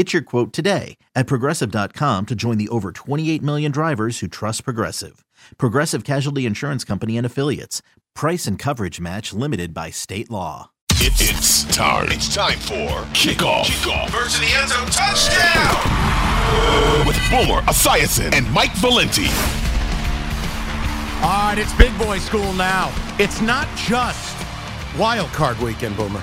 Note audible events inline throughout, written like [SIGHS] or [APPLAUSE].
Get your quote today at progressive.com to join the over 28 million drivers who trust Progressive. Progressive Casualty Insurance Company and Affiliates. Price and coverage match limited by state law. It, it's time. It's time for kickoff. Kickoff. Versus the end zone touchdown. With Boomer Esiason and Mike Valenti. All right, it's big boy school now. It's not just wild card weekend, Boomer.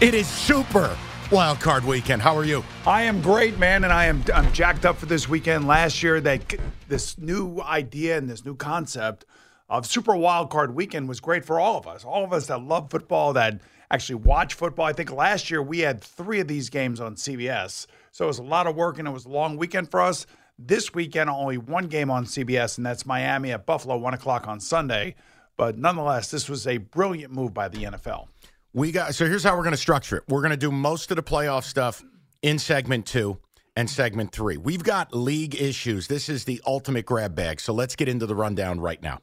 It is super wild card weekend. How are you? I am great, man, and I am I'm jacked up for this weekend. Last year, that this new idea and this new concept of Super Wild Card Weekend was great for all of us. All of us that love football, that actually watch football. I think last year we had three of these games on CBS, so it was a lot of work and it was a long weekend for us. This weekend, only one game on CBS, and that's Miami at Buffalo, one o'clock on Sunday. But nonetheless, this was a brilliant move by the NFL. We got so here's how we're going to structure it. We're going to do most of the playoff stuff in segment 2 and segment 3. We've got league issues. This is the ultimate grab bag. So let's get into the rundown right now.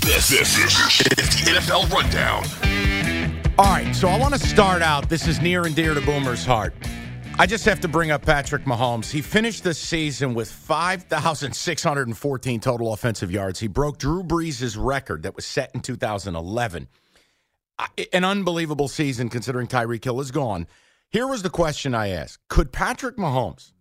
This, this is the NFL Rundown. All right, so I want to start out. This is near and dear to Boomer's heart. I just have to bring up Patrick Mahomes. He finished the season with 5,614 total offensive yards. He broke Drew Brees' record that was set in 2011. An unbelievable season considering Tyreek Hill is gone. Here was the question I asked Could Patrick Mahomes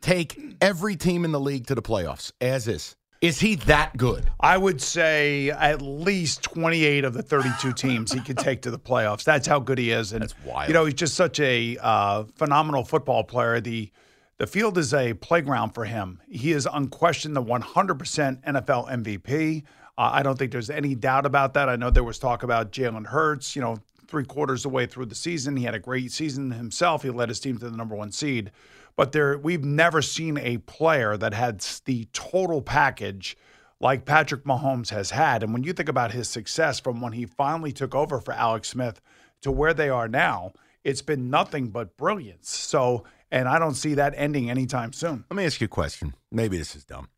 take every team in the league to the playoffs as is? Is he that good? I would say at least 28 of the 32 [LAUGHS] teams he could take to the playoffs. That's how good he is. And, That's wild. You know, he's just such a uh, phenomenal football player. The the field is a playground for him. He is unquestioned the 100% NFL MVP. Uh, I don't think there's any doubt about that. I know there was talk about Jalen Hurts, you know, three quarters of the way through the season. He had a great season himself. He led his team to the number one seed but there we've never seen a player that had the total package like Patrick Mahomes has had. And when you think about his success from when he finally took over for Alex Smith to where they are now, it's been nothing but brilliance. So, and I don't see that ending anytime soon. Let me ask you a question. Maybe this is dumb.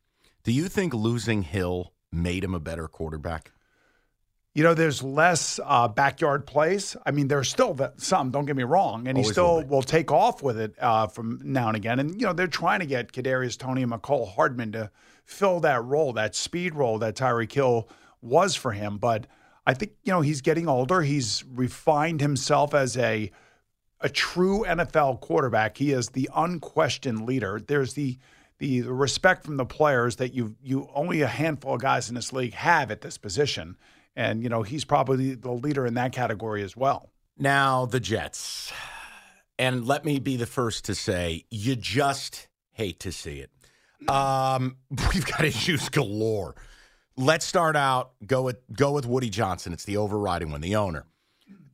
Do you think losing Hill made him a better quarterback? you know, there's less uh, backyard plays. I mean, there's still some. Don't get me wrong, and Always he still will, will take off with it uh, from now and again. And you know, they're trying to get Kadarius Toney and Mecole Hardman to fill that role, that speed role that Tyreek Hill was for him. But I think you know he's getting older. He's refined himself as a a true NFL quarterback. He is the unquestioned leader. There's the the respect from the players that you you only a handful of guys in this league have at this position. And, you know, he's probably the leader in that category as well. Now, the Jets. And let me be the first to say, you just hate to see it. Um, [LAUGHS] we've got issues galore. Let's start out. Go with go with Woody Johnson. It's the overriding one, the owner.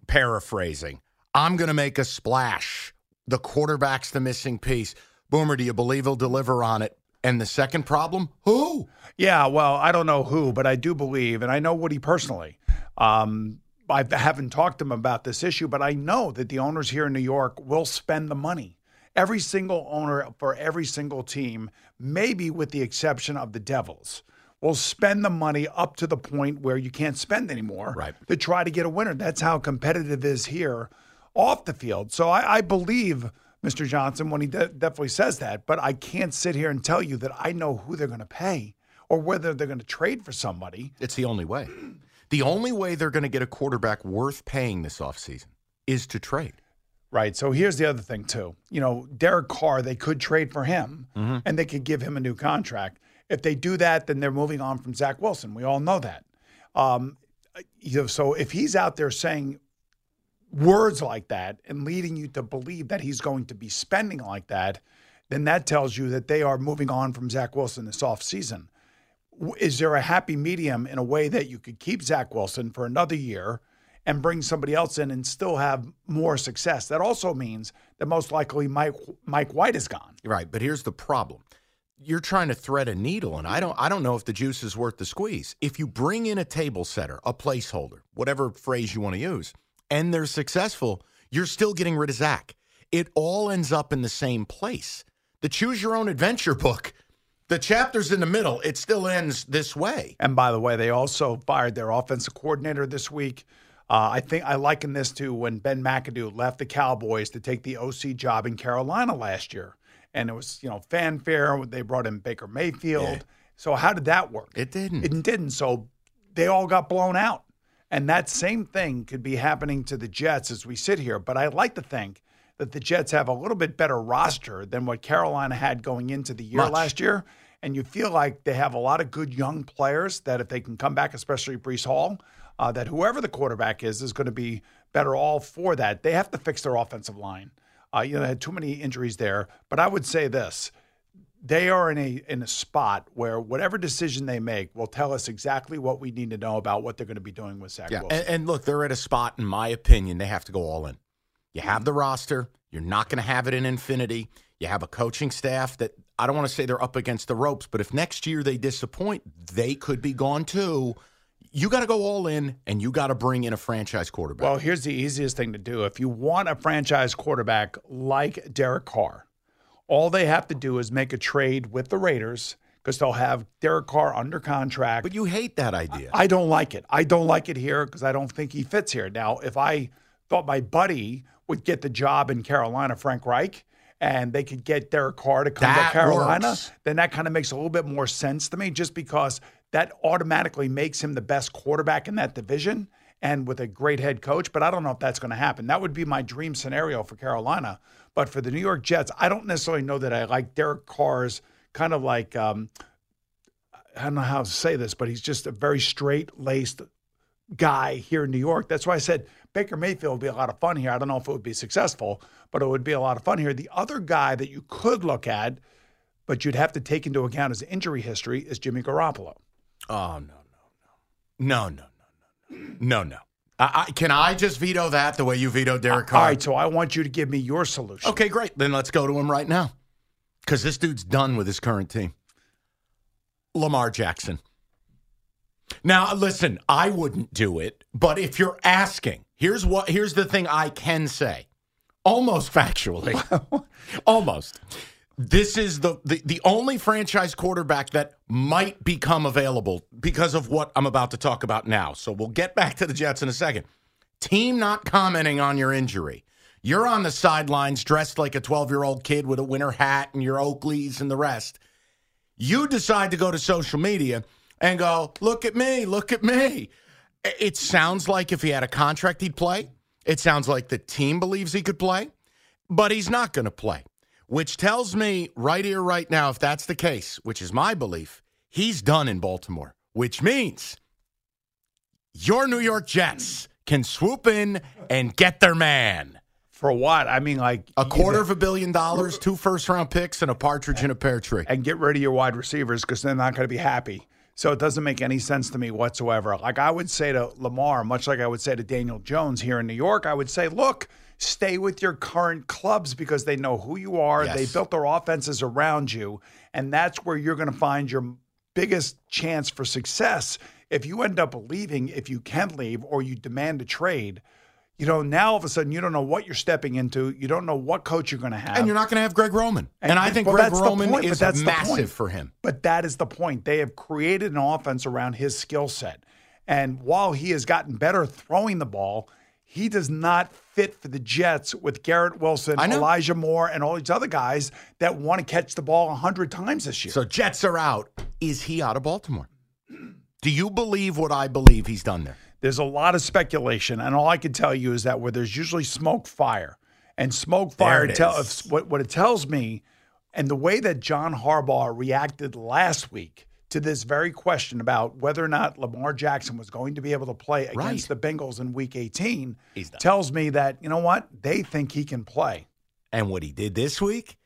Paraphrasing, I'm going to make a splash. The quarterback's the missing piece. Boomer, do you believe he'll deliver on it? And the second problem, who? Yeah, well, I don't know who, but I do believe, and I know Woody personally. Um, I haven't talked to him about this issue, but I know that the owners here in New York will spend the money. Every single owner for every single team, maybe with the exception of the Devils, will spend the money up to the point where you can't spend anymore right. to try to get a winner. That's how competitive it is here off the field. So I, I believe Mr. Johnson when he de- definitely says that, but I can't sit here and tell you that I know who they're going to pay or whether they're going to trade for somebody. It's the only way. The only way they're going to get a quarterback worth paying this offseason is to trade. Right. So here's the other thing, too. You know, Derek Carr, they could trade for him Mm-hmm. and they could give him a new contract. If they do that, then they're moving on from Zach Wilson. We all know that. Um, you know, so if he's out there saying words like that and leading you to believe that he's going to be spending like that, then that tells you that they are moving on from Zach Wilson this offseason. Is there a happy medium in a way that you could keep Zach Wilson for another year and bring somebody else in and still have more success? That also means that most likely Mike Mike White is gone. Right, but here's the problem. You're trying to thread a needle, and I don't I don't know if the juice is worth the squeeze. If you bring in a table setter, a placeholder, whatever phrase you want to use, and they're successful, you're still getting rid of Zach. It all ends up in the same place. The choose your own adventure book, the chapters in the middle, it still ends this way. And by the way, they also fired their offensive coordinator this week. Uh, I think I liken this to when Ben McAdoo left the Cowboys to take the OC job in Carolina last year, and it was you know fanfare. They brought in Baker Mayfield. Yeah. So how did that work? It didn't. It didn't. So they all got blown out, and that same thing could be happening to the Jets as we sit here. But I like to think that the Jets have a little bit better roster than what Carolina had going into the year Much. last year. And you feel like they have a lot of good young players that if they can come back, especially Breece Hall, uh, that whoever the quarterback is is going to be better all for that. They have to fix their offensive line. Uh, you know, they had too many injuries there. But I would say this: they are in a in a spot where whatever decision they make will tell us exactly what we need to know about what they're going to be doing with Zach Yeah, Wilson. and, and look, they're at a spot, in my opinion, they have to go all in. You have the roster. You're not going to have it in infinity. You have a coaching staff that I don't want to say they're up against the ropes, but if next year they disappoint, they could be gone too. You got to go all in, and you got to bring in a franchise quarterback. Well, here's the easiest thing to do. If you want a franchise quarterback like Derek Carr, all they have to do is make a trade with the Raiders because they'll have Derek Carr under contract. but you hate that idea. I don't like it. I don't like it here because I don't think he fits here. Now, if I thought my buddy would get the job in Carolina, Frank Reich, and they could get Derek Carr to come That to Carolina, works. then that kind of makes a little bit more sense to me just because that automatically makes him the best quarterback in that division and with a great head coach. But I don't know if that's going to happen. That would be my dream scenario for Carolina. But for the New York Jets, I don't necessarily know that I like Derek Carr's kind of like, um, I don't know how to say this, but he's just a very straight laced guy here in New York. That's why I said Baker Mayfield would be a lot of fun here. I don't know if it would be successful, but it would be a lot of fun here. The other guy that you could look at, but you'd have to take into account his injury history, is Jimmy Garoppolo. oh, no, no, no. No, no, no, no. No, no. I, I, can I just veto that the way you vetoed Derek Carr? All right, so I want you to give me your solution. Okay, great. Then let's go to him right now. Because this dude's done with his current team. Lamar Jackson. Now, listen, I wouldn't do it, but if you're asking, here's what here's the thing I can say. Almost factually. [LAUGHS] almost. This is the, the the only franchise quarterback that might become available because of what I'm about to talk about now. So we'll get back to the Jets in a second. Team not commenting on your injury. You're on the sidelines dressed like a 12 year old kid with a winter hat and your Oakleys and the rest. You decide to go to social media and go, look at me, look at me. It sounds like if he had a contract, he'd play. It sounds like the team believes he could play, but he's not going to play, which tells me right here, right now, if that's the case, which is my belief, he's done in Baltimore, which means your New York Jets can swoop in and get their man. For what? I mean, like A quarter of a billion dollars, two first round picks, and a partridge in a pear tree. and get rid of your wide receivers because they're not going to be happy. So it doesn't make any sense to me whatsoever. Like I would say to Lamar, much like I would say to Daniel Jones here in New York, I would say, look, stay with your current clubs because they know who you are. Yes. They built their offenses around you. And that's where you're going to find your biggest chance for success. If you end up leaving, if you can leave, or you demand a trade, you know, now all of a sudden you don't know what you're stepping into. You don't know what coach you're going to have. And you're not going to have Greg Roman. And, And- I think well, Greg Roman point, but is that's massive for him. But that is the point. They have created an offense around his skill set. And while he has gotten better throwing the ball, he does not fit for the Jets with Garrett Wilson. Elijah Moore, and all these other guys that want to catch the ball 100 times this year. So Jets are out. Is he out of Baltimore? Do you believe what I believe he's done there? There's a lot of speculation, and all I can tell you is that where there's usually smoke, fire, and smoke, fire. Tell, what what it tells me, and the way that John Harbaugh reacted last week to this very question about whether or not Lamar Jackson was going to be able to play Right. against the Bengals in week 18 tells me that, you know what? They think he can play. And what he did this week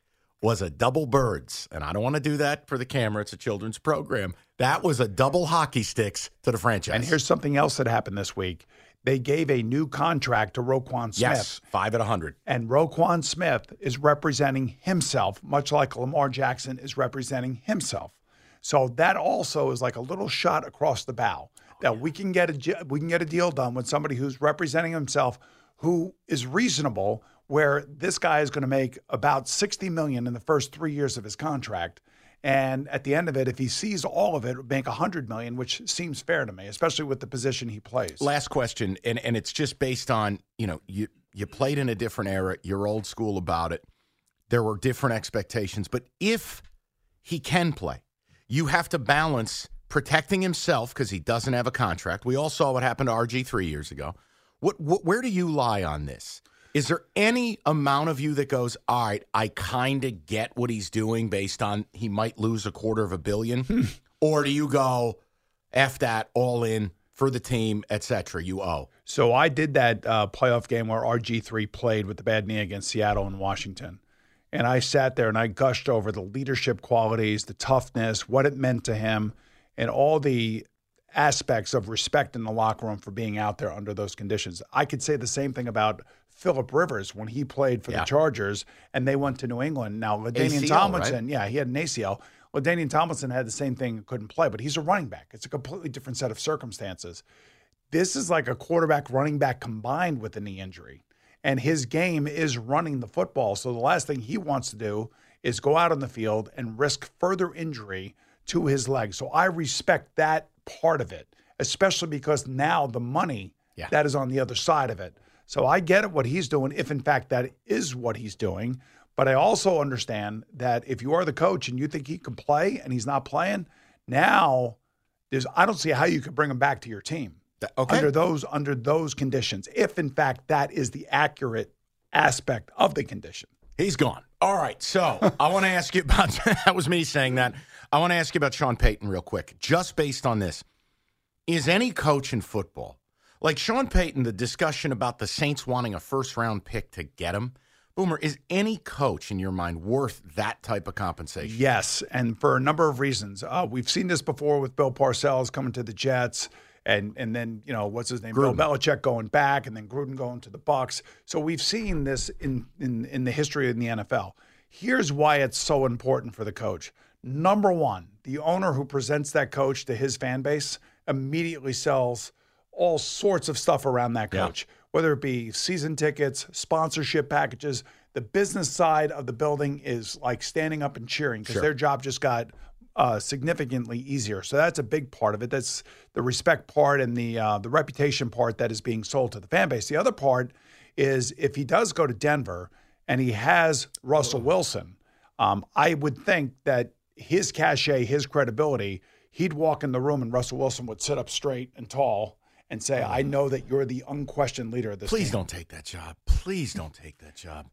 was a double birds. And I don't want to do that for the camera. It's a children's program. That was a double hockey sticks to the franchise. And here's something else that happened this week. They gave a new contract to Roquan Smith. yes, five at a hundred. And Roquan Smith is representing himself, much like Lamar Jackson is representing himself. So that also is like a little shot across the bow oh, that we can get a we can get a deal done with somebody who's representing himself, who is reasonable. Where this guy is going to make about sixty million in the first three years of his contract, and at the end of it, if he sees all of it, make a hundred million, which seems fair to me, especially with the position he plays. Last question, and, and it's just based on, you know, you you played in a different era, you're old school about it. There were different expectations, but if he can play, you have to balance protecting himself because he doesn't have a contract. We all saw what happened to RG three years ago. What, what where do you lie on this? Is there any amount of you that goes, all right, I kind of get what he's doing based on he might lose a quarter of a billion? [LAUGHS] or do you go, F that, all in for the team, etc. You owe. So I did that uh, playoff game where RG3 played with the bad knee against Seattle and Washington. And I sat there and I gushed over the leadership qualities, the toughness, what it meant to him, and all the aspects of respect in the locker room for being out there under those conditions. I could say the same thing about Philip Rivers when he played for Yeah. the Chargers and they went to New England. Now, LaDainian Tomlinson, yeah, he had an ACL. LaDainian Tomlinson had the same thing, couldn't play, but he's a running back. It's a completely different set of circumstances this is like a quarterback running back combined with a knee injury. And his game is running the football. So the last thing he wants to do is go out on the field and risk further injury to his leg. So I respect that part of it, especially because now the money Yeah. that is on the other side of it. So I get it what he's doing, if in fact that is what he's doing. But I also understand that if you are the coach and you think he can play and he's not playing, now there's I don't see how you could bring him back to your team Th- okay. under those under those conditions, if in fact that is the accurate aspect of the condition. He's gone. All right. So [LAUGHS] I want to ask you about [LAUGHS] that was me saying that. I want to ask you about Sean Payton real quick, just based on this. Is any coach in football, like Sean Payton, the discussion about the Saints wanting a first round pick to get him? Boomer, is any coach in your mind worth that type of compensation? Yes, and for a number of reasons. Uh, we've seen this before with Bill Parcells coming to the Jets, and and then you know what's his name, Gruden. Bill Belichick going back, and then Gruden going to the Bucs. So we've seen this in in in the history in the NFL. Here's why it's so important for the coach. Number one, the owner who presents that coach to his fan base immediately sells all sorts of stuff around that Yeah. coach, whether it be season tickets, sponsorship packages. The business side of the building is like standing up and cheering because Sure. their job just got uh, significantly easier. So that's a big part of it. That's the respect part and the uh, the reputation part that is being sold to the fan base. The other part is if he does go to Denver and he has Russell Wilson, um, I would think that his cachet, his credibility, he'd walk in the room and Russell Wilson would sit up straight and tall and say, "I know that you're the unquestioned leader of this." Please team." don't take that job. Please don't take that job.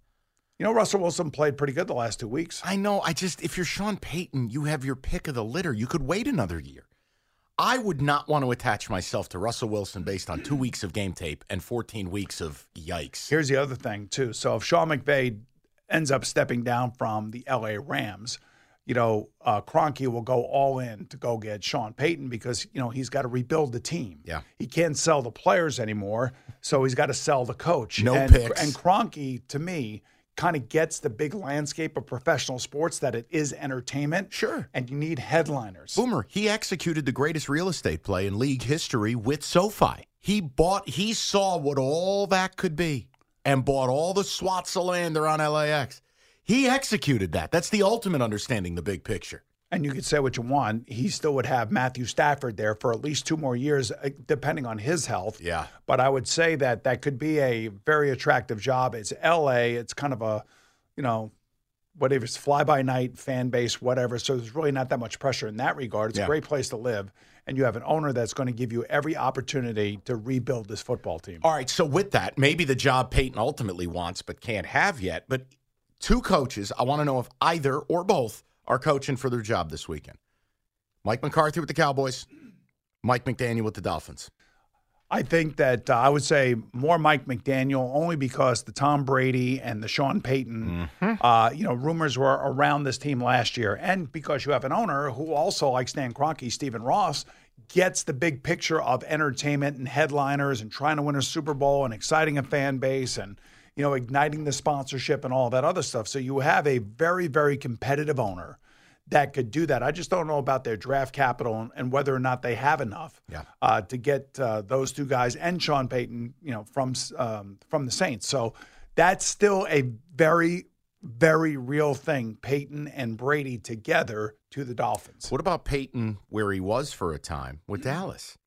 You know, Russell Wilson played pretty good the last two weeks. I know. I just, if you're Sean Payton, you have your pick of the litter. You could wait another year. I would not want to attach myself to Russell Wilson based on two weeks of game tape and 14 weeks of yikes. Here's the other thing too. So if Sean McVay ends up stepping down from the LA Rams, you know, uh, Kroenke will go all in to go get Sean Payton because you know he's got to rebuild the team. Yeah. he can't sell the players anymore, so he's got to sell the coach. No and, picks. And Kroenke, to me, kind of gets the big landscape of professional sports that it is entertainment. Sure. and you need headliners. Boomer, he executed the greatest real estate play in league history with SoFi. He bought, he saw what all that could be and bought all the swaths of land around LAX. He executed that. That's the ultimate understanding the big picture. And you could say what you want. He still would have Matthew Stafford there for at least two more years, uh, depending on his health. Yeah. But I would say that that could be a very attractive job. It's LA. It's kind of a, you know, whatever it's fly by night fan base, whatever. So there's really not that much pressure in that regard. It's Yeah. a great place to live, and you have an owner that's going to give you every opportunity to rebuild this football team. All right, so with that, maybe the job Payton ultimately wants but can't have yet. But two coaches, I want to know if either or both are coaching for their job this weekend. Mike McCarthy with the Cowboys, Mike McDaniel with the Dolphins. I think that uh, I would say more Mike McDaniel only because the Tom Brady and the Sean Payton, uh, you know, rumors were around this team last year, and because you have an owner who also, like Stan Kroenke, Stephen Ross, gets the big picture of entertainment and headliners and trying to win a Super Bowl and exciting a fan base and you know igniting the sponsorship and all that other stuff. So you have a very very competitive owner that could do that. I just don't know about their draft capital and, and whether or not they have enough Yeah. uh, to get uh, those two guys and Sean Payton, you know, from um, from the Saints. So that's still a very very real thing. Payton and Brady together to the Dolphins. What about Payton, where he was for a time with Dallas?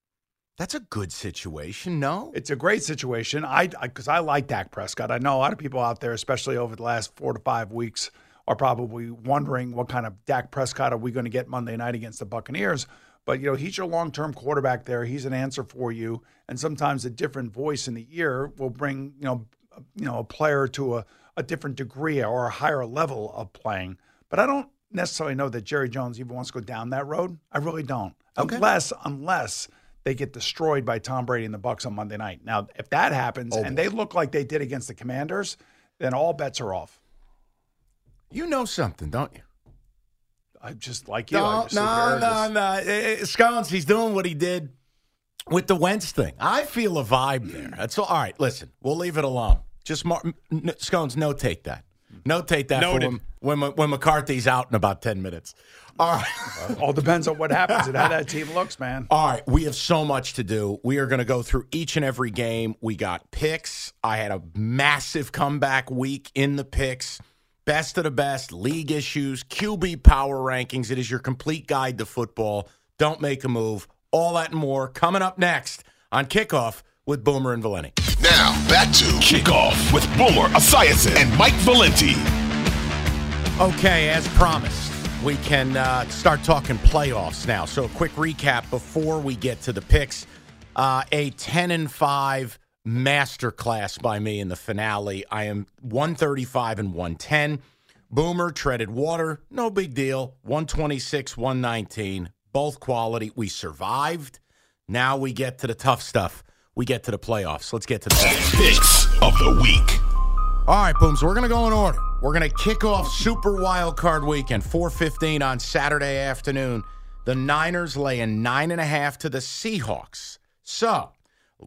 That's a good situation, no? It's a great situation. I because I, like Dak Prescott. I know a lot of people out there, especially over the last four to five weeks, are probably wondering what kind of Dak Prescott are we going to get Monday night against the Buccaneers. But you know he's your long-term quarterback there. He's an answer for you, and sometimes a different voice in the ear will bring you know you know a player to a, a different degree or a higher level of playing. But I don't necessarily know that Jerry Jones even wants to go down that road. I really don't. Okay. Unless unless they get destroyed by Tom Brady and the Bucs on Monday night. Now, if that happens Oh, and boy. they look like they did against the Commanders, then all bets are off. You know something, don't you? I just like you. No, no, no, no. Eh, eh, Scones, he's doing what he did with the Wentz thing. I feel a vibe there. That's all. All right, listen, we'll leave it alone. Just mar- n- Scones, notate that. Notate that for Noted. when, when, when McCarthy's out in about 10 minutes. All right. all depends on what happens and how that team looks, man. All right, we have so much to do. We are going to go through each and every game. We got picks. I had a massive comeback week in the picks. Best of the best, league issues, QB power rankings. It is your complete guide to football. Don't make a move. All that and more coming up next on Kickoff with Boomer and Valenti. Now, back to Kickoff with Boomer Esiason and Mike Valenti. Okay, as promised, we can uh, start talking playoffs now. So, a quick recap before we get to the picks. Uh, a 10 and 5 masterclass by me in the finale. I am 135 and 110. Boomer treaded water, no big deal. 126, 119, both quality. We survived. Now we get to the tough stuff. We get to the playoffs. Let's get to the picks. Of the week. All right, Booms, So we're going to go in order. We're going to kick off Super Wild Card Weekend, 415 on Saturday afternoon. The Niners laying nine and a half to the Seahawks. So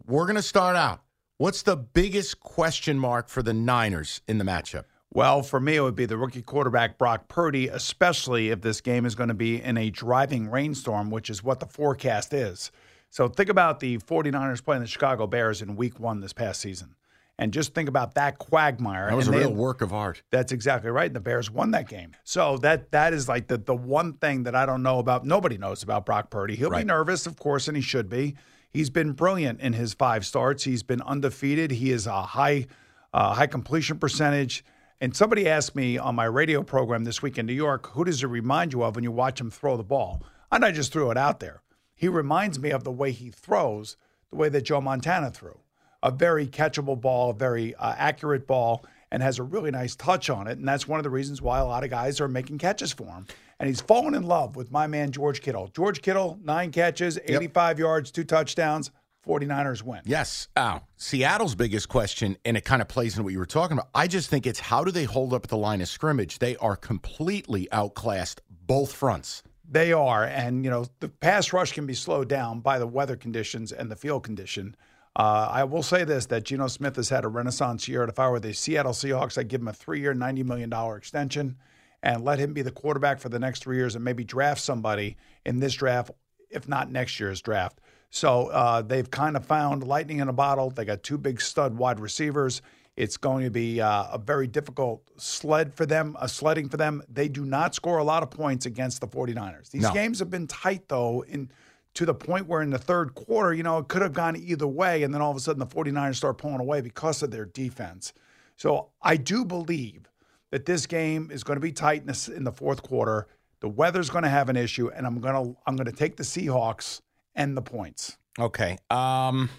we're going to start out. What's the biggest question mark for the Niners in the matchup? Well, for me, it would be the rookie quarterback Brock Purdy, especially if this game is going to be in a driving rainstorm, which is what the forecast is. So think about the 49ers playing the Chicago Bears in week one this past season. And just think about that quagmire. That was a And they- real work of art. That's exactly right. And the Bears won that game. So that that is like the the one thing that I don't know about. Nobody knows about Brock Purdy. He'll Right. be nervous, of course, and he should be. He's been brilliant in his five starts. He's been undefeated. He is a high uh, high completion percentage. And somebody asked me on my radio program this week in New York, who does it remind you of when you watch him throw the ball? And I just threw it out there. He reminds me of the way he throws, the way that Joe Montana threw a very catchable ball, a very uh, accurate ball, and has a really nice touch on it. And that's one of the reasons why a lot of guys are making catches for him. And he's fallen in love with my man, George Kittle. George Kittle, nine catches, 85 yards, two touchdowns, 49ers win. Yes. Ow. Seattle's biggest question, and it kind of plays into what you were talking about. I just think it's how do they hold up at the line of scrimmage? They are completely outclassed both fronts. They are. And, you know, the pass rush can be slowed down by the weather conditions and the field condition. Uh, I will say this that Geno Smith has had a renaissance year. And if I were the Seattle Seahawks, I'd give him a three year, $90 million extension and let him be the quarterback for the next three years and maybe draft somebody in this draft, if not next year's draft. So uh, they've kind of found lightning in a bottle. They got two big stud wide receivers. It's going to be uh, a very difficult sled for them, a sledding for them. They do not score a lot of points against the 49ers. These No. games have been tight, though, in to the point where in the third quarter, you know, it could have gone either way. And then all of a sudden the 49ers start pulling away because of their defense. So I do believe that this game is going to be tight in the, in the fourth quarter. The weather's going to have an issue, and I'm going to I'm going to take the Seahawks and the points. Okay. Um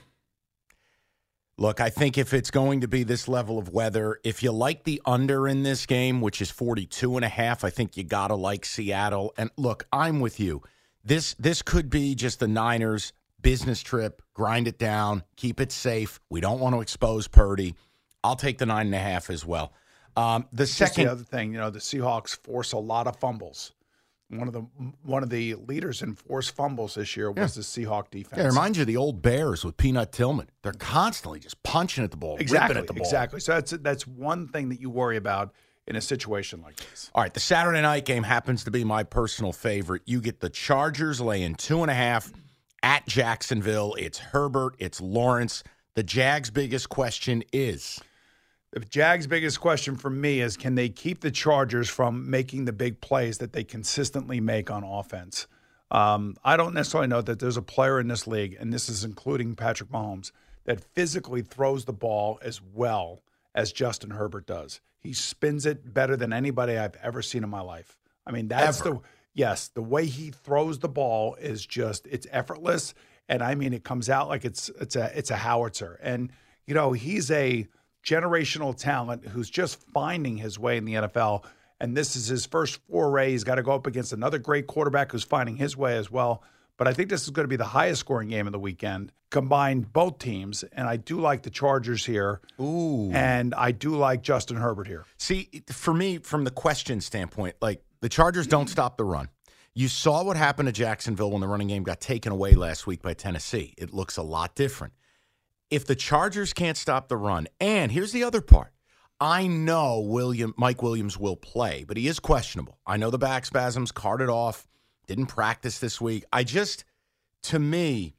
Look, I think if it's going to be this level of weather, if you like the under in this game, which is 42 and a half, I think you got to like Seattle. And look, I'm with you. This this could be just the Niners business trip, grind it down, keep it safe. We don't want to expose Purdy. I'll take the nine and a half as well. Um, the Just second, the other thing, you know, the Seahawks force a lot of fumbles. One of the one of the leaders in forced fumbles this year was the Seahawk defense. yeah, it reminds you of the old Bears with Peanut Tillman. They're constantly just punching at the ball, exactly, ripping at the ball. exactly. So that's that's one thing that you worry about in a situation like this. All right, the Saturday night game happens to be my personal favorite. You get the Chargers laying two and a half at Jacksonville. It's Herbert, it's Lawrence. The Jags' biggest question is The Jags' biggest question for me is can they keep the Chargers from making the big plays that they consistently make on offense? Um, I don't necessarily know that there's a player in this league, and this is including Patrick Mahomes, that physically throws the ball as well as Justin Herbert does. He spins it better than anybody I've ever seen in my life. I mean, that's Ever. the yes, the way he throws the ball is just it's effortless, and I mean it comes out like it's it's a it's a howitzer. And you know, he's a generational talent who's just finding his way in the NFL. And this is his first foray. He's got to go up against another great quarterback who's finding his way as well. But I think this is going to be the highest scoring game of the weekend, combined both teams. And I do like the Chargers here. Ooh. And I do like Justin Herbert here. See, for me, from the question standpoint, like the Chargers don't stop the run. You saw what happened to Jacksonville when the running game got taken away last week by Tennessee. It looks a lot different. If the Chargers can't stop the run, and here's the other part. I know William Mike Williams will play, but he is questionable. I know the back spasms carted off, didn't practice this week. I just to me,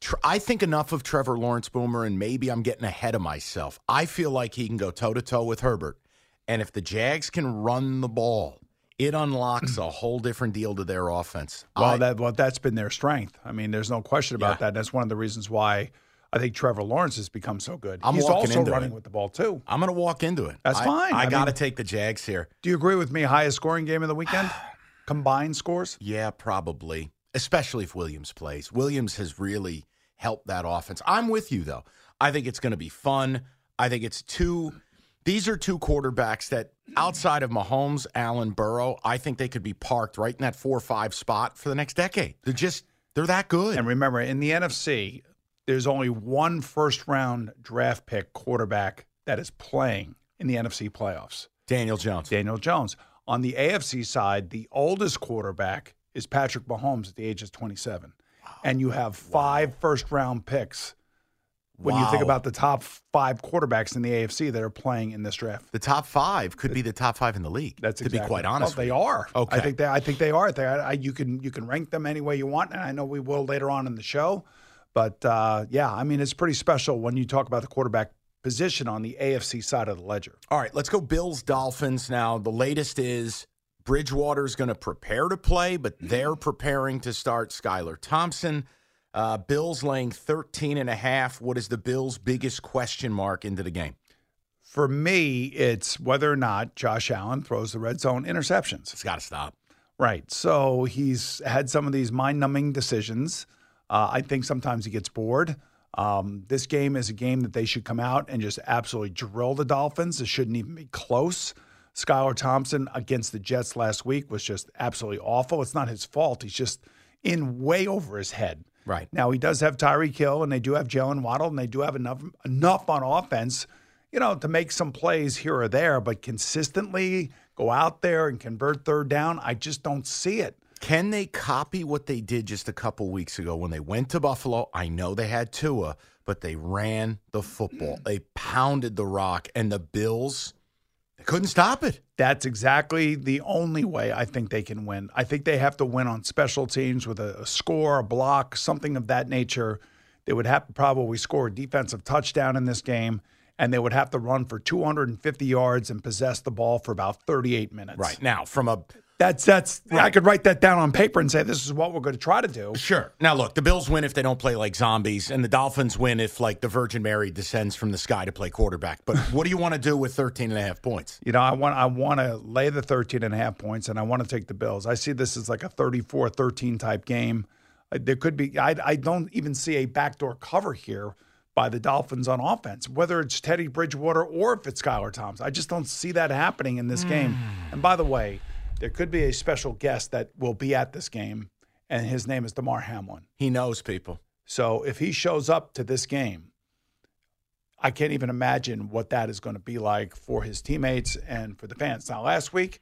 tr- I think enough of Trevor Lawrence Boomer, and maybe I'm getting ahead of myself. I feel like he can go toe to toe with Herbert. And if the Jags can run the ball, it unlocks a whole different deal to their offense. Well, I- that well, that's been their strength. I mean, there's no question about Yeah. that. That's one of the reasons why I think Trevor Lawrence has become so good. I'm He's walking also into running it. with the ball too. I'm going to walk into it. That's I- fine. I, I got to take the Jags here. Do you agree with me? Highest scoring game of the weekend, [SIGHS] [SIGHS] combined scores. Yeah, probably. Especially if Williams plays. Williams has really helped that offense. I'm with you though. I think it's going to be fun. I think it's two these are two quarterbacks that outside of Mahomes, Allen, Burrow, I think they could be parked right in that 4-5 spot for the next decade. They're just they're that good. And remember, in the NFC, there's only one first round draft pick quarterback that is playing in the NFC playoffs. Daniel Jones. Daniel Jones. On the AFC side, the oldest quarterback is Patrick Mahomes at the age of 27. And you have five first round picks when you think about the top five quarterbacks in the AFC that are playing in this draft. The top 5 could be the top 5 in the league. That's to exactly. be quite honest. Well, they are. Okay. I think they. I think they are. They, I, you can you can rank them any way you want, and I know we will later on in the show. But uh, yeah, I mean, it's pretty special when you talk about the quarterback position on the AFC side of the ledger. All right, let's go Bills Dolphins now. The latest is Bridgewater's going to prepare to play, but they're preparing to start Skylar Thompson. Uh, Bills laying 13 and a half. What is the Bills' biggest question mark into the game? For me, it's whether or not Josh Allen throws the red zone interceptions. It's got to stop. Right. So he's had some of these mind numbing decisions. Uh, I think sometimes he gets bored. Um, this game is a game that they should come out and just absolutely drill the Dolphins. It shouldn't even be close. Skylar Thompson against the Jets last week was just absolutely awful. It's not his fault. He's just in way over his head. Right. Now he does have Tyreek Hill and they do have Jaylen Waddle and they do have enough enough on offense, you know, to make some plays here or there, but consistently go out there and convert third down, I just don't see it. Can they copy what they did just a couple weeks ago when they went to Buffalo? I know they had Tua, but they ran the football. Mm. They pounded the rock, and the Bills they couldn't stop it. That's exactly the only way I think they can win. I think they have to win on special teams with a, a score, a block, something of that nature. They would have to probably score a defensive touchdown in this game, and they would have to run for 250 yards and possess the ball for about 38 minutes. Right now, from a That's that's. I could write that down on paper and say this is what we're going to try to do. Sure. Now, look, the Bills win if they don't play like zombies, and the Dolphins win if, like, the Virgin Mary descends from the sky to play quarterback. But what do you want to do with 13 and a half points? You know, I want I want to lay the 13 and a half points and I want to take the Bills. I see this as like a 34-13 type game. Uh, There could be I I don't even see a backdoor cover here by the Dolphins on offense, whether it's Teddy Bridgewater or if it's Skylar Thompson. I just don't see that happening in this game. And by the way, there could be a special guest that will be at this game and his name is Damar Hamlin. He knows people. So if he shows up to this game, I can't even imagine what that is going to be like for his teammates and for the fans. Now, last week,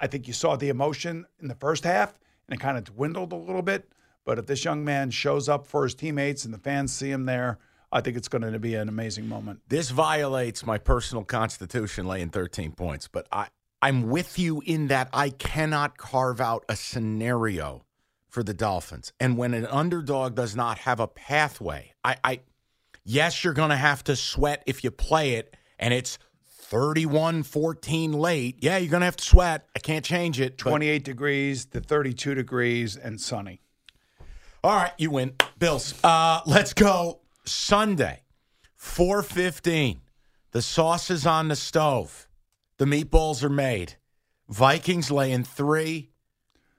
I think you saw the emotion in the first half, and it kind of dwindled a little bit. But if this young man shows up for his teammates and the fans see him there, I think it's going to be an amazing moment. This violates my personal constitution, laying 13 points, but I, I'm with you in that I cannot carve out a scenario for the Dolphins. And when an underdog does not have a pathway, I, I yes, you're going to have to sweat if you play it, and it's 31 14 late. Yeah, you're going to have to sweat. I can't change it. but- 28 degrees to 32 degrees and sunny. All right, you win. Bills. Uh, let's go Sunday, 415. The sauce is on the stove. The meatballs are made. Vikings laying three,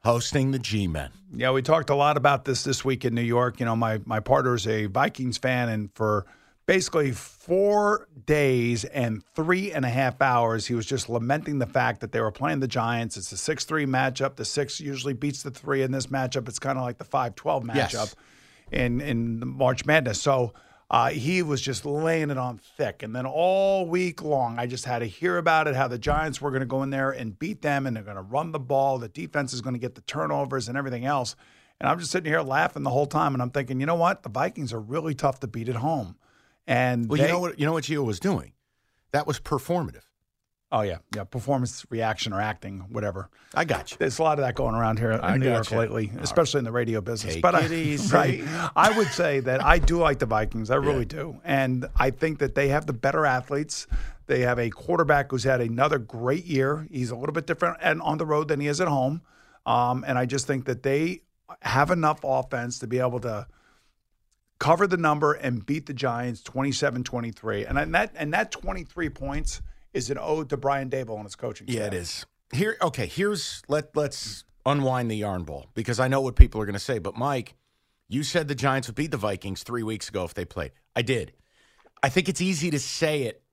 hosting the G-Men. Yeah, we talked a lot about this this week in New York. You know, my my partner is a Vikings fan, and for basically four days and three and a half hours, he was just lamenting the fact that they were playing the Giants. It's a six-three matchup. The six usually beats the three in this matchup. It's kind of like the five-twelve matchup Yes. in in the March Madness. So. Uh, he was just laying it on thick. And then all week long, I just had to hear about it how the Giants were going to go in there and beat them and they're going to run the ball. The defense is going to get the turnovers and everything else. And I'm just sitting here laughing the whole time. And I'm thinking, you know what? The Vikings are really tough to beat at home. And Well, they- you know what you know what Gio was doing? That was performative. Oh, yeah. Yeah. Performance, reaction, or acting, whatever. I got you. There's a lot of that going around here in I New York gotcha. lately, especially in the radio business. Take but I, [LAUGHS] right, I would say that I do like the Vikings. I really do, and I think that they have the better athletes. They have a quarterback who's had another great year. He's a little bit different and on the road than he is at home, um, and I just think that they have enough offense to be able to cover the number and beat the Giants 27-23. And and that and that 23 points is an ode to Brian Daboll and his coaching Yeah, staff. it is. Here, okay. Here's let let's unwind the yarn ball because I know what people are going to say. But Mike, you said the Giants would beat the Vikings three weeks ago if they played. I did. I think it's easy to say it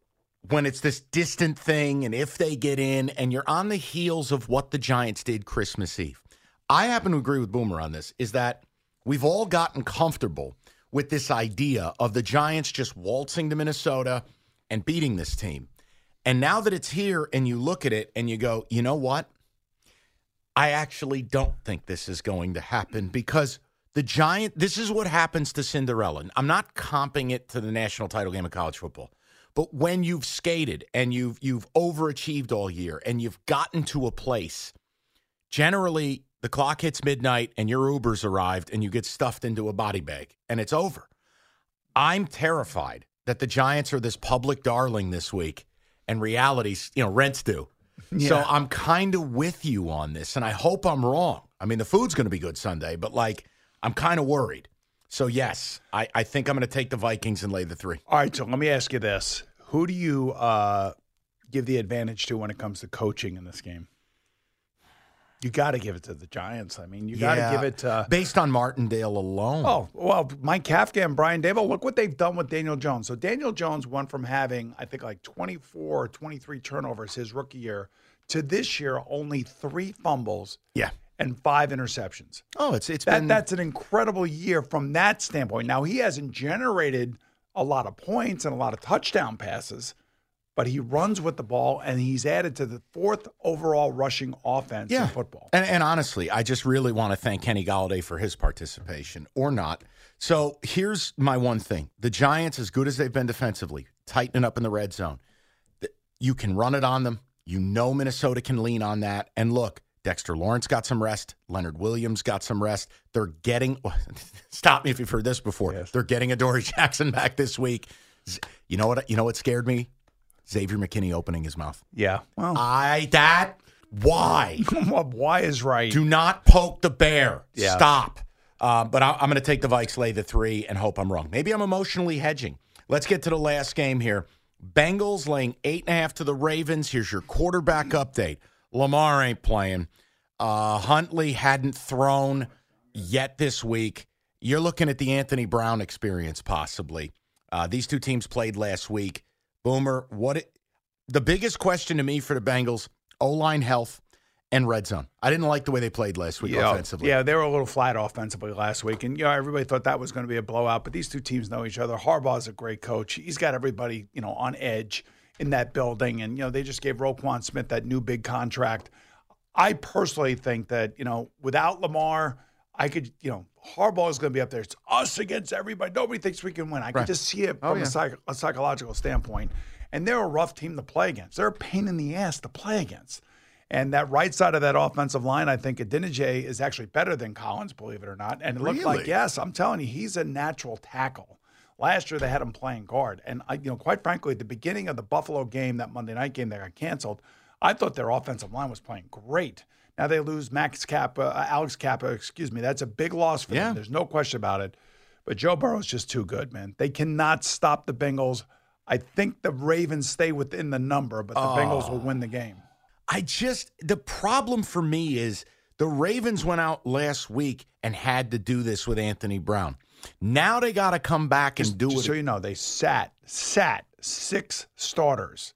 when it's this distant thing, and if they get in, and you're on the heels of what the Giants did Christmas Eve. I happen to agree with Boomer on this. Is that we've all gotten comfortable with this idea of the Giants just waltzing to Minnesota and beating this team. And now that it's here and you look at it and you go, you know what? I actually don't think this is going to happen because the Giant, this is what happens to Cinderella. I'm not comping it to the national title game of college football. But when you've skated and you've you've overachieved all year and you've gotten to a place, generally the clock hits midnight and your Uber's arrived and you get stuffed into a body bag and it's over. I'm terrified that the Giants are this public darling this week and reality's, you know, rent's due. So I'm kind of with you on this and I hope I'm wrong. I mean, the food's going to be good Sunday, but like, I'm kind of worried. So, yes, I, I think I'm going to take the Vikings and lay the three. All right, so let me ask you this: Who do you uh, give the advantage to when it comes to coaching in this game? You got to give it to the Giants. I mean, you got to Yeah, give it to. based on Martindale alone. Oh well, Mike Kafka and Brian Daboll. Look what they've done with Daniel Jones. So Daniel Jones went from having, I think, like 24 or 23 turnovers his rookie year to this year only three fumbles yeah. and five interceptions. Oh, it's it's That been that's an incredible year from that standpoint. Now he hasn't generated a lot of points and a lot of touchdown passes, but he runs with the ball and he's added to the fourth overall rushing offense in football. And, and honestly, I just really want to thank Kenny Golladay for his participation or not. So here's my one thing: the Giants, as good as they've been defensively, tightening up in the red zone. You can run it on them. You know Minnesota can lean on that. And look, Dexter Lawrence got some rest. Leonard Williams got some rest. They're getting. [LAUGHS] Stop me if you've heard this before. They're getting Adoree' [LAUGHS] Jackson back this week. You know what? You know what scared me? Xavier McKinney opening his mouth. Yeah. Well, I that why? [LAUGHS] why is right? Do not poke the bear. Yeah. Stop. Uh, but I, I'm going to take the Vikes, lay the three, and hope I'm wrong. Maybe I'm emotionally hedging. Let's get to the last game here. Bengals laying eight and a half to the Ravens. Here's your quarterback update. Lamar ain't playing. Uh, Huntley hadn't thrown yet this week. You're looking at the Anthony Brown experience, possibly. Uh, these two teams played last week. Boomer, what? It, the biggest question to me for the Bengals: O line health and red zone. I didn't like the way they played last week yeah, offensively. Yeah, they were a little flat offensively last week, and you know everybody thought that was going to be a blowout. But these two teams know each other. Harbaugh's a great coach. He's got everybody you know on edge in that building, and you know they just gave Roquan Smith that new big contract. I personally think that you know without Lamar, I could you know Harbaugh is going to be up there. It's us against everybody. Nobody thinks we can win. I Right. can just see it Oh, from yeah. a, psych- a psychological standpoint. And they're a rough team to play against. They're a pain in the ass to play against. And that right side of that offensive line, I think Adeniji is actually better than Collins, believe it or not. And it looked like, yes, I'm telling you, he's a natural tackle. Last year they had him playing guard, and I, you know, quite frankly, at the beginning of the Buffalo game, that Monday night game that got canceled, I thought their offensive line was playing great. Now they lose Max Cappa, uh, Alex Cappa, excuse me. That's a big loss for Yeah. them. There's no question about it. But Joe Burrow's just too good, man. They cannot stop the Bengals. I think the Ravens stay within the number, but the Bengals will win the game. I just the problem for me is the Ravens went out last week and had to do this with Anthony Brown. Now they got to come back and do Just it. so you know, they sat sat six starters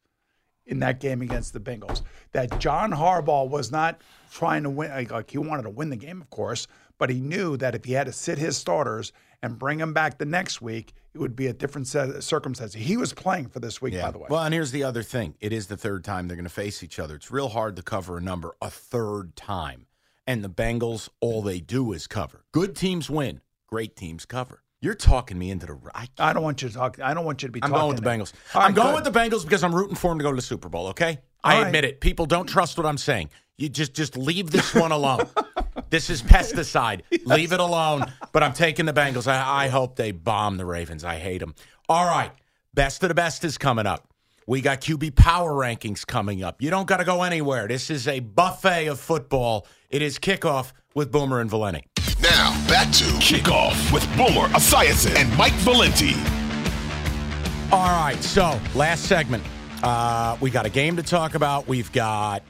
in that game against the Bengals. That John Harbaugh was not trying to win. Like, like he wanted to win the game, of course, but he knew that if he had to sit his starters and bring them back the next week, it would be a different set of circumstances. He was playing for this week, by the way. Well, and here's the other thing. It is the third time they're going to face each other. It's real hard to cover a number a third time. And the Bengals, all they do is cover. Good teams win. Great teams cover. You're talking me into the. I, I don't want you to talk. I don't want you to be. I'm talking going with the Bengals. Right, I'm going good. with the Bengals because I'm rooting for them to go to the Super Bowl. Okay, All I right. admit it. People don't trust what I'm saying. You just just leave this one alone. [LAUGHS] this is pesticide. Leave it alone. But I'm taking the Bengals. I, I hope they bomb the Ravens. I hate them. All right, best of the best is coming up. We got QB power rankings coming up. You don't got to go anywhere. This is a buffet of football. It is kickoff with Boomer and Valenti. Now, back to Kickoff with Boomer Esiason and Mike Valenti. All right, so last segment. Uh, we got a game to talk about. We've got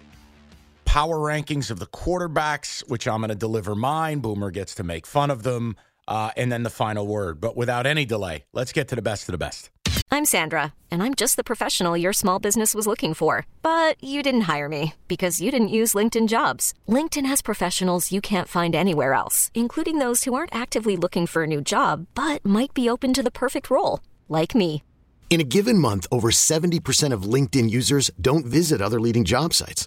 power rankings of the quarterbacks, which I'm going to deliver mine. Boomer gets to make fun of them. Uh, and then the final word. But without any delay, let's get to the best of the best. I'm Sandra, and I'm just the professional your small business was looking for. But you didn't hire me because you didn't use LinkedIn jobs. LinkedIn has professionals you can't find anywhere else, including those who aren't actively looking for a new job but might be open to the perfect role, like me. In a given month, over 70% of LinkedIn users don't visit other leading job sites.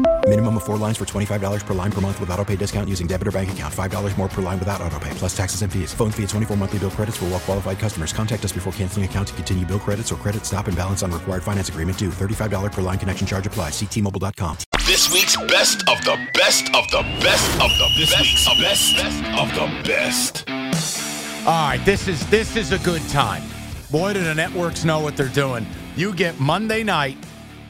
Minimum of four lines for $25 per line per month with auto pay discount using debit or bank account. $5 more per line without auto pay, plus taxes and fees. Phone fee at 24 monthly bill credits for all well qualified customers. Contact us before canceling account to continue bill credits or credit stop and balance on required finance agreement due. $35 per line connection charge applies. Ctmobile.com. This week's best of the best of the best of the this week's best of the best. All right, this is this is a good time. Boy, do the networks know what they're doing. You get Monday night,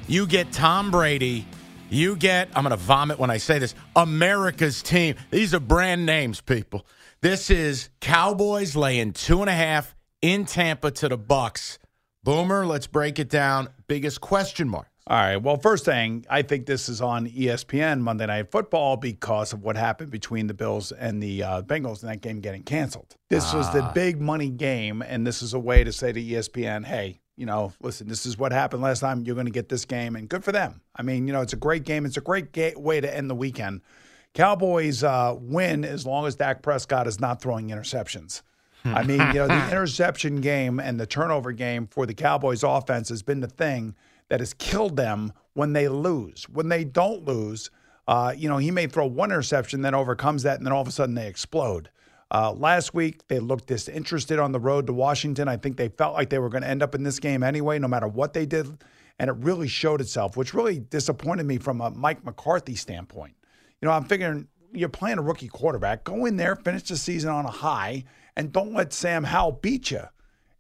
you get Tom Brady, you get I'm going to vomit when I say this. America's team. These are brand names, people. This is Cowboys laying two and a half in Tampa to the Bucs. Boomer, let's break it down. Biggest question mark. All right. Well, first thing, I think this is on ESPN Monday Night Football because of what happened between the Bills and the uh, Bengals and that game getting canceled. This was the big money game, and this is a way to say to ESPN, hey, you know, listen, this is what happened last time. You're going to get this game, and good for them. I mean, you know, it's a great game. It's a great ga- way to end the weekend. Cowboys uh, win as long as Dak Prescott is not throwing interceptions. I mean, you know, the [LAUGHS] interception game and the turnover game for the Cowboys offense has been the thing that has killed them when they lose. When they don't lose, Uh, you know, he may throw one interception, then overcomes that, and then all of a sudden they explode. Uh, last week, they looked disinterested on the road to Washington. I think they felt like they were going to end up in this game anyway, no matter what they did. And it really showed itself, which really disappointed me from a Mike McCarthy standpoint. You know, I'm figuring you're playing a rookie quarterback. Go in there, finish the season on a high, and don't let Sam Howell beat you.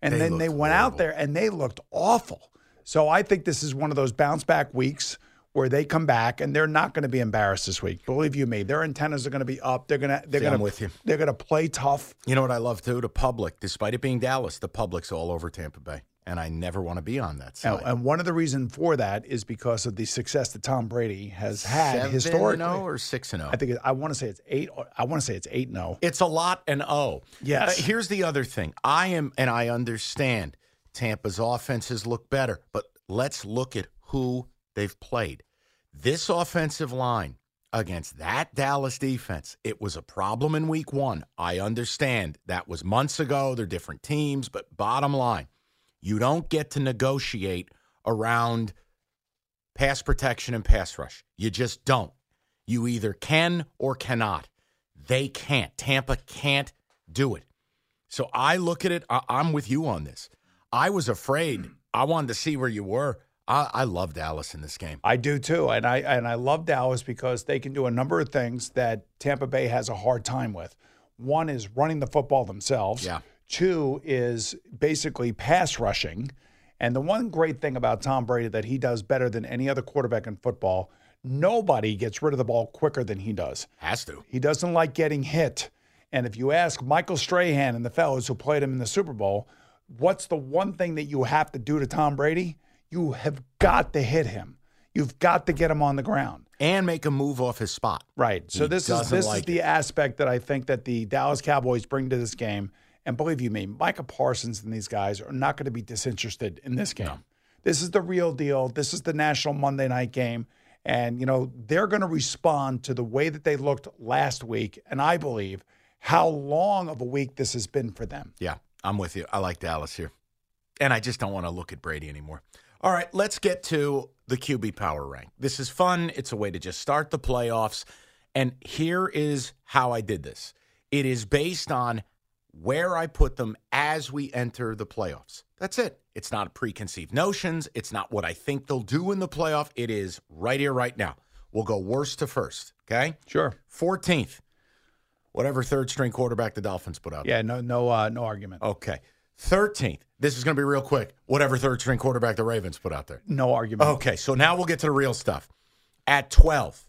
And They then they went out there and they looked awful. So I think this is one of those bounce back weeks where they come back and they're not going to be embarrassed this week. Believe you me, their antennas are going to be up. They're going to they're going to with you. They're going to play tough. You know what I love too? The public, despite it being Dallas, the public's all over Tampa Bay, and I never want to be on that And, side. and one of the reasons for that is because of the success that Tom Brady has had Seven historically. and 0 or six and oh? zero. I think it, I want to say it's eight. I want to say it's eight. No, It's a lot and oh. Yes. Uh, here's the other thing. I am, and I understand Tampa's offenses look better, but let's look at who they've played. This offensive line against that Dallas defense, it was a problem in week one. I understand that was months ago. They're different teams, but bottom line, you don't get to negotiate around pass protection and pass rush. You just don't. You either can or cannot. They can't. Tampa can't do it. So I look at it. I, I'm with you on this. I was afraid. I wanted to see where you were. I, I love Dallas in this game. I do too, and I and I love Dallas because they can do a number of things that Tampa Bay has a hard time with. One is running the football themselves. Yeah. Two is basically pass rushing. And the one great thing about Tom Brady that he does better than any other quarterback in football, nobody gets rid of the ball quicker than he does. Has to. He doesn't like getting hit. And if you ask Michael Strahan and the fellows who played him in the Super Bowl, what's the one thing that you have to do to Tom Brady? You have got to hit him. You've got to get him on the ground. And make a move off his spot. Right. So He this is this is the it. aspect that I think that the Dallas Cowboys bring to this game. And believe you me, Micah Parsons and these guys are not going to be disinterested in this game. This is the real deal. This is the national Monday night game. And, you know, they're going to respond to the way that they looked last week. And I believe how long of a week this has been for them. Yeah, I'm with you. I like Dallas here. And I just don't want to look at Brady anymore. All right, let's get to the QB power rank. This is fun. It's a way to just start the playoffs. And here is how I did this it is based on where I put them as we enter the playoffs. That's it. It's not preconceived notions. It's not what I think they'll do in the playoff. It is right here, right now. We'll go worst to first. Okay. Sure. 14th, whatever third string quarterback the Dolphins put out. there. Yeah, no, no, uh, no argument. Okay. 13th. This is going to be real quick. Whatever third string quarterback the Ravens put out there. No argument. Okay. So now we'll get to the real stuff. At 12,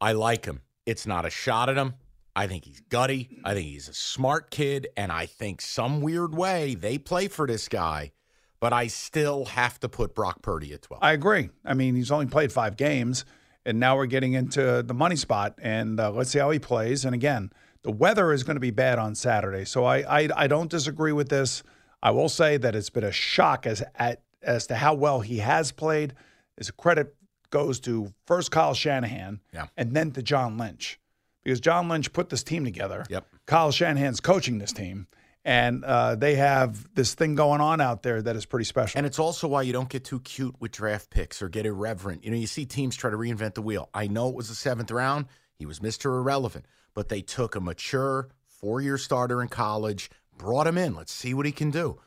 I like him. It's not a shot at him. I think he's gutty. I think he's a smart kid. And I think some weird way they play for this guy. But I still have to put Brock Purdy at 12. I agree. I mean, he's only played five games, and now we're getting into the money spot. And uh, let's see how he plays. And again, the weather is going to be bad on Saturday, so I, I I don't disagree with this. I will say that it's been a shock as at as to how well he has played. His credit goes to first Kyle Shanahan, Yeah. and then to John Lynch, because John Lynch put this team together. Yep. Kyle Shanahan's coaching this team. And uh, they have this thing going on out there that is pretty special. And it's also why you don't get too cute with draft picks or get irreverent. You know, you see teams try to reinvent the wheel. I know it was the seventh round. He was Mr. Irrelevant, but they took a mature four year starter in college, brought him in. Let's see what he can do.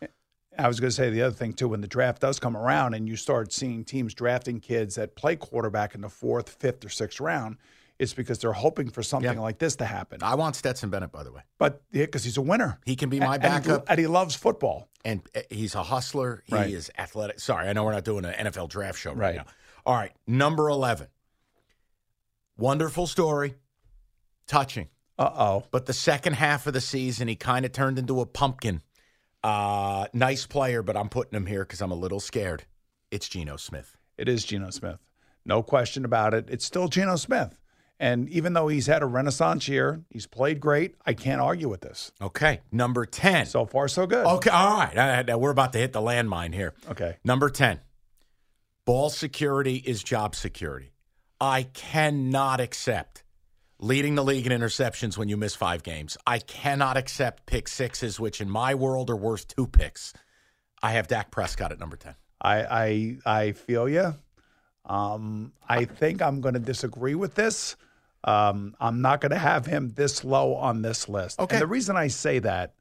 I was going to say the other thing too. When the draft does come around, and you start seeing teams drafting kids that play quarterback in the fourth, fifth, or sixth round, it's because they're hoping for something Yeah. like this to happen. I want Stetson Bennett, by the way. But yeah, because he's a winner, He can be my And- backup. and he loves football. and uh, he's a hustler. He Right. is athletic. Sorry, I know we're not doing an NFL draft show right, Right. now. All right, number 11. Wonderful story, touching. Uh oh. But the second half of the season, he kind of turned into a pumpkin. Uh, nice player, but I'm putting him here because I'm a little scared. It's Geno Smith. It is Geno Smith. No question about it. It's still Geno Smith. And even though he's had a renaissance year, he's played great. I can't argue with this. Okay, number 10. So far, so good. Okay, all right. We're about to hit the landmine here. Okay. Number 10. Ball security is job security. I cannot accept leading the league in interceptions when you miss five games. I cannot accept pick sixes, which in my world are worth two picks. I have Dak Prescott at number 10. I I I feel you. Um, I think I'm going to disagree with this. Um, I'm not going to have him this low on this list. Okay. And the reason I say that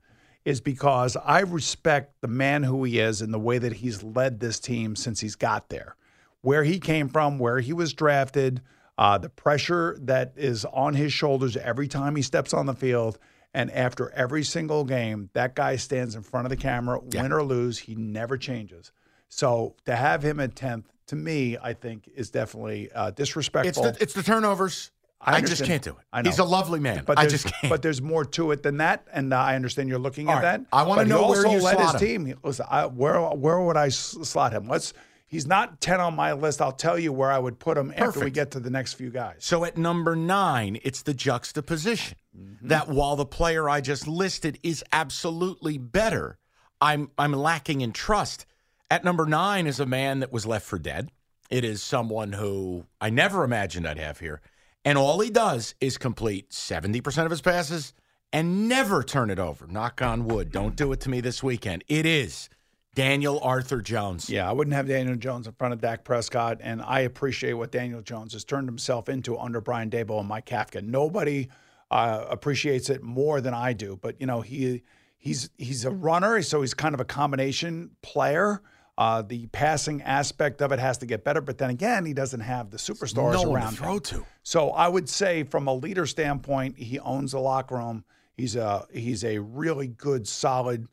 is because I respect the man who he is and the way that he's led this team since he's got there, where he came from, where he was drafted, uh, the pressure that is on his shoulders every time he steps on the field. And after every single game, that guy stands in front of the camera, win or lose, he never changes. So to have him at 10th, to me, I think is definitely uh, disrespectful. It's the, it's the turnovers. I, just can't do it. I know. He's a lovely man. But I just can't. But there's more to it than that, and uh, I understand you're looking All at right. that. I But he know where you led slot his him. team. Listen, I, where where would I slot him? Let's. He's not ten on my list. I'll tell you where I would put him after we get to the next few guys. So at number nine, it's the juxtaposition Mm-hmm. that while the player I just listed is absolutely better, I'm I'm lacking in trust. At number nine is a man that was left for dead. It is someone who I never imagined I'd have here. And all he does is complete 70% of his passes and never turn it over. Knock on wood. Don't do it to me this weekend. It is Daniel Arthur Jones. Yeah, I wouldn't have Daniel Jones in front of Dak Prescott, and I appreciate what Daniel Jones has turned himself into under Brian Daboll and Mike Kafka. Nobody uh, appreciates it more than I do, but you know he he's he's a runner, so he's kind of a combination player. Uh, the passing aspect of it has to get better, but then again, he doesn't have the superstars No one to throw him. to. So I would say, from a leader standpoint, he owns the locker room. He's a he's a really good, solid,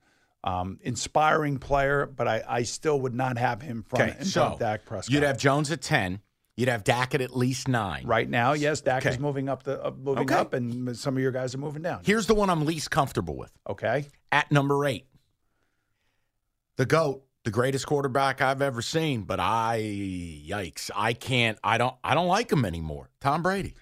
um, inspiring player. But I, I still would not have him front Okay, in front so of Dak Prescott. you'd have Jones at 10. You'd have Dak at at least nine. right now, yes, Dak is moving up the uh, moving Okay. up, and some of your guys are moving down. Here's the one I'm least comfortable with. Okay, At number eight, the GOAT, the greatest quarterback I've ever seen, but I, yikes, I can't, I don't, I don't like him anymore. Tom Brady.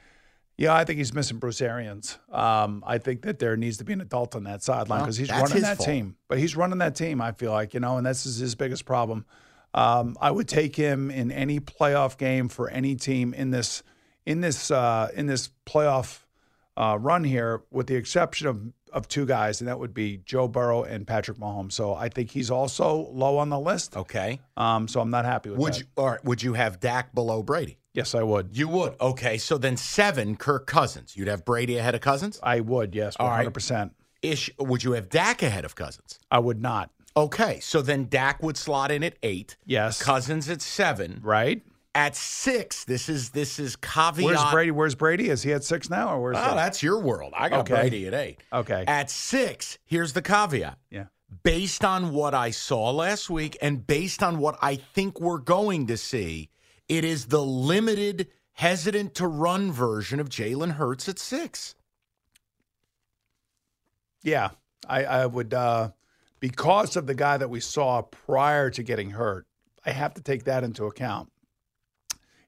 Yeah, I think he's missing Bruce Arians. Um, I think that there needs to be an adult on that sideline Well, because he's running that fault. team. But he's running that team. I feel like you know, and this is his biggest problem. Um, I would take him in any playoff game for any team in this in this uh, in this playoff uh, run here, with the exception of of two guys, and that would be Joe Burrow and Patrick Mahomes. So I think he's also low on the list. Okay. Um, so I'm not happy with Would that. you, all right, would you have Dak below Brady? Yes, I would. You would. Okay. So then seven, Kirk Cousins. You'd have Brady ahead of Cousins? I would. Yes, All 100. right. percent Ish. Would you have Dak ahead of Cousins? I would not. Okay. So then Dak would slot in at eight. Yes. Cousins at seven. Right. At six, this is this is caveat. Where's Brady? Where's Brady? Is he at six now, or where's? Oh, he? that's your world. I got Okay. Brady at eight. Okay. At six, here's the caveat. Yeah. Based on what I saw last week and based on what I think we're going to see, it is the limited, hesitant to run version of Jalen Hurts at six. Yeah, I, I would uh, because of the guy that we saw prior to getting hurt. I have to take that into account.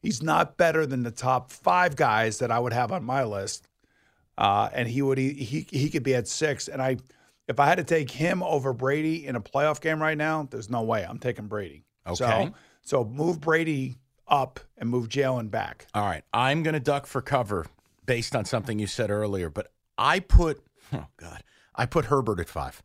He's not better than the top five guys that I would have on my list, uh, and he would he, he he could be at six. And I, if I had to take him over Brady in a playoff game right now, there's no way I'm taking Brady. Okay. So so move Brady up and move Jalen back. All right. I'm going to duck for cover based on something you said earlier, but I put, oh, God, I put Herbert at five.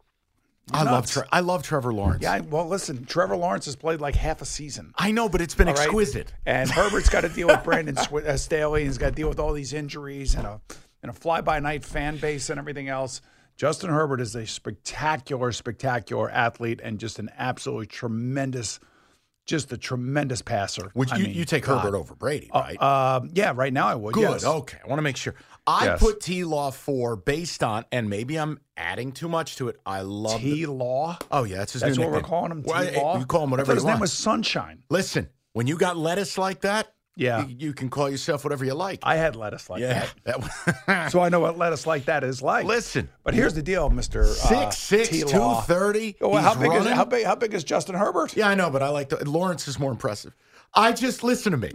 I love. Tre- I love Trevor Lawrence. Yeah, well, listen, Trevor Lawrence has played like half a season. I know, but it's been All right? exquisite. And Herbert's got to deal with Brandon Sw- uh, Staley. He's got to deal with all these injuries and a and a fly by night fan base and everything else. Justin Herbert is a spectacular, spectacular athlete and just an absolutely tremendous, just a tremendous passer. Would I you, mean, you take God. Herbert over Brady, right? Um, yeah, right now I would. Good. yes. Okay. I want to make sure. I Yes. put T Law four based on, and maybe I'm adding too much to it. I love T Law. Oh yeah, that's his That's new what we're calling him. T Well, Law. You call him whatever his name was Sunshine. Listen, when you got lettuce like that, Yeah. you, you can call yourself whatever you like. I had lettuce like yeah. that. [LAUGHS] So I know what lettuce like that is like. Listen, But here's the deal, Mister uh, six six two T-Law. thirty. Oh, well, how big is how big how big is Justin Herbert? Yeah, I know, but I like the Lawrence is more impressive. I just listen to me,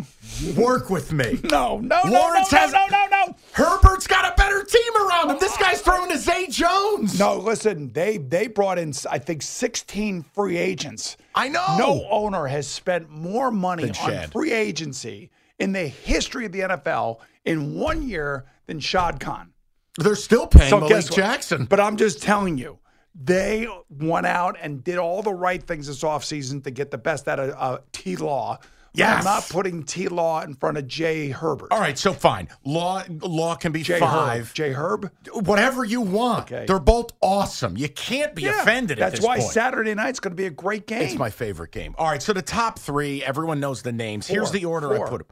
work with me. [LAUGHS] No, no, no, Lawrence no, has no, no, no, no. Herbert's got a better team around him. This guy's throwing to Zay Jones. No, listen, they they brought in I think 16 free agents. I know. No owner has spent more money on free agency in the history of the NFL in one year than Shad Khan. They're still paying Malik guess? Jackson. But I'm just telling you, they went out and did all the right things this offseason to get the best out of uh, T Law. Yes. I'm not putting T Law in front of Jay Herbert. All right, so fine. Law Law can be Jay five. Herb. Jay Herb. Whatever you want. Okay. They're both awesome. You can't be Yeah, offended at That's why point. Saturday night's going to be a great game. It's my favorite game. All right, so the top three, everyone knows the names. Here's the order Four. I put them.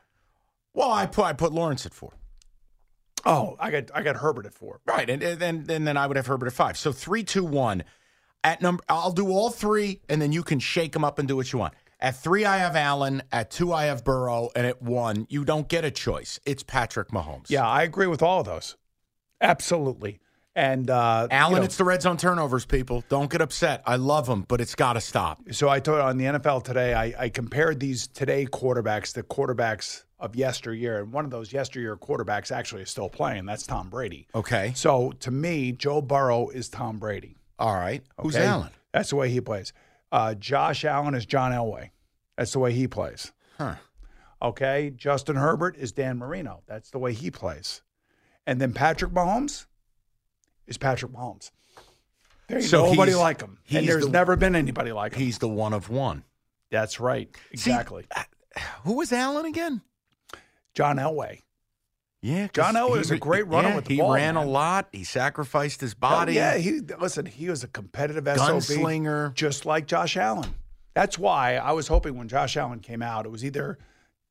Well, I put I put Lawrence at four. oh, I got I got Herbert at four. Right, and and then and then I would have Herbert at five. So three, two, one. At number, I'll do all three, and then you can shake them up and do what you want. At three, I have Allen. At two, I have Burrow, and at one, you don't get a choice. It's Patrick Mahomes. Yeah, I agree with all of those. Absolutely. And uh, Allen, you know, it's the red zone turnovers, people. Don't get upset. I love them, but it's got to stop. So I told on the NFL today, I, I compared these today quarterbacks the quarterbacks of yesteryear, and one of those yesteryear quarterbacks actually is still playing. That's Tom Brady. Okay. So to me, Joe Burrow is Tom Brady. All right. Who's okay? Allen? That's the way he plays. Uh, Josh Allen is John Elway. That's the way he plays. Huh. Okay. Justin Herbert is Dan Marino. That's the way he plays. And then Patrick Mahomes is Patrick Mahomes. There ain't So nobody like him. And there's the- never been anybody like him. He's the one of one. That's right. See, Exactly. Who was Allen again? John Elway. Yeah, 'cause John Elway he was a great runner yeah, with the he ball, ran a lot. He sacrificed his body. yeah, he listen. He was a competitive Gunslinger. SOB, just like Josh Allen. That's why I was hoping when Josh Allen came out, it was either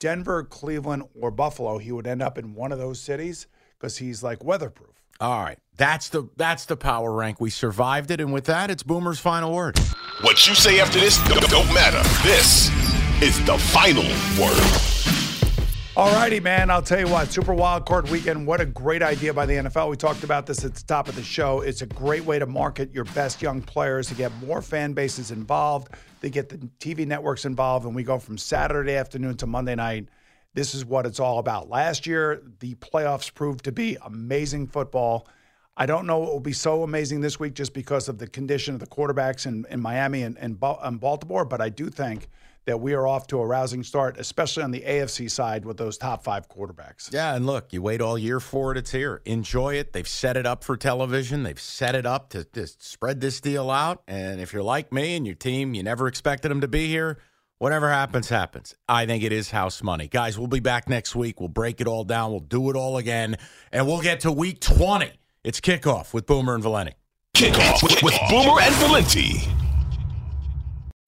Denver, Cleveland, or Buffalo. He would end up in one of those cities because he's like weatherproof. All right, that's the that's the power rank. We survived it, and with that, it's Boomer's final word. What you say after this don't, don't matter. This is the final word. All righty, man. I'll tell you what, Super Wild Card Weekend, what a great idea by the NFL. We talked about this at the top of the show. It's a great way to market your best young players, to get more fan bases involved, to get the TV networks involved, and we go from Saturday afternoon to Monday night. This is what it's all about. Last year, the playoffs proved to be amazing football. I don't know it will be so amazing this week just because of the condition of the quarterbacks in, in Miami and, and, and Baltimore, but I do think that we are off to a rousing start, especially on the AFC side with those top five quarterbacks. Yeah, and look, you wait all year for it. It's here. Enjoy it. They've set it up for television. They've set it up to, to spread this deal out. And if you're like me and your team, you never expected them to be here. Whatever happens, happens. I think it is house money. Guys, we'll be back next week. We'll break it all down. We'll do it all again. And we'll get to week 20. It's kickoff with Boomer and Valenti. Kickoff with, with Boomer and Valenti.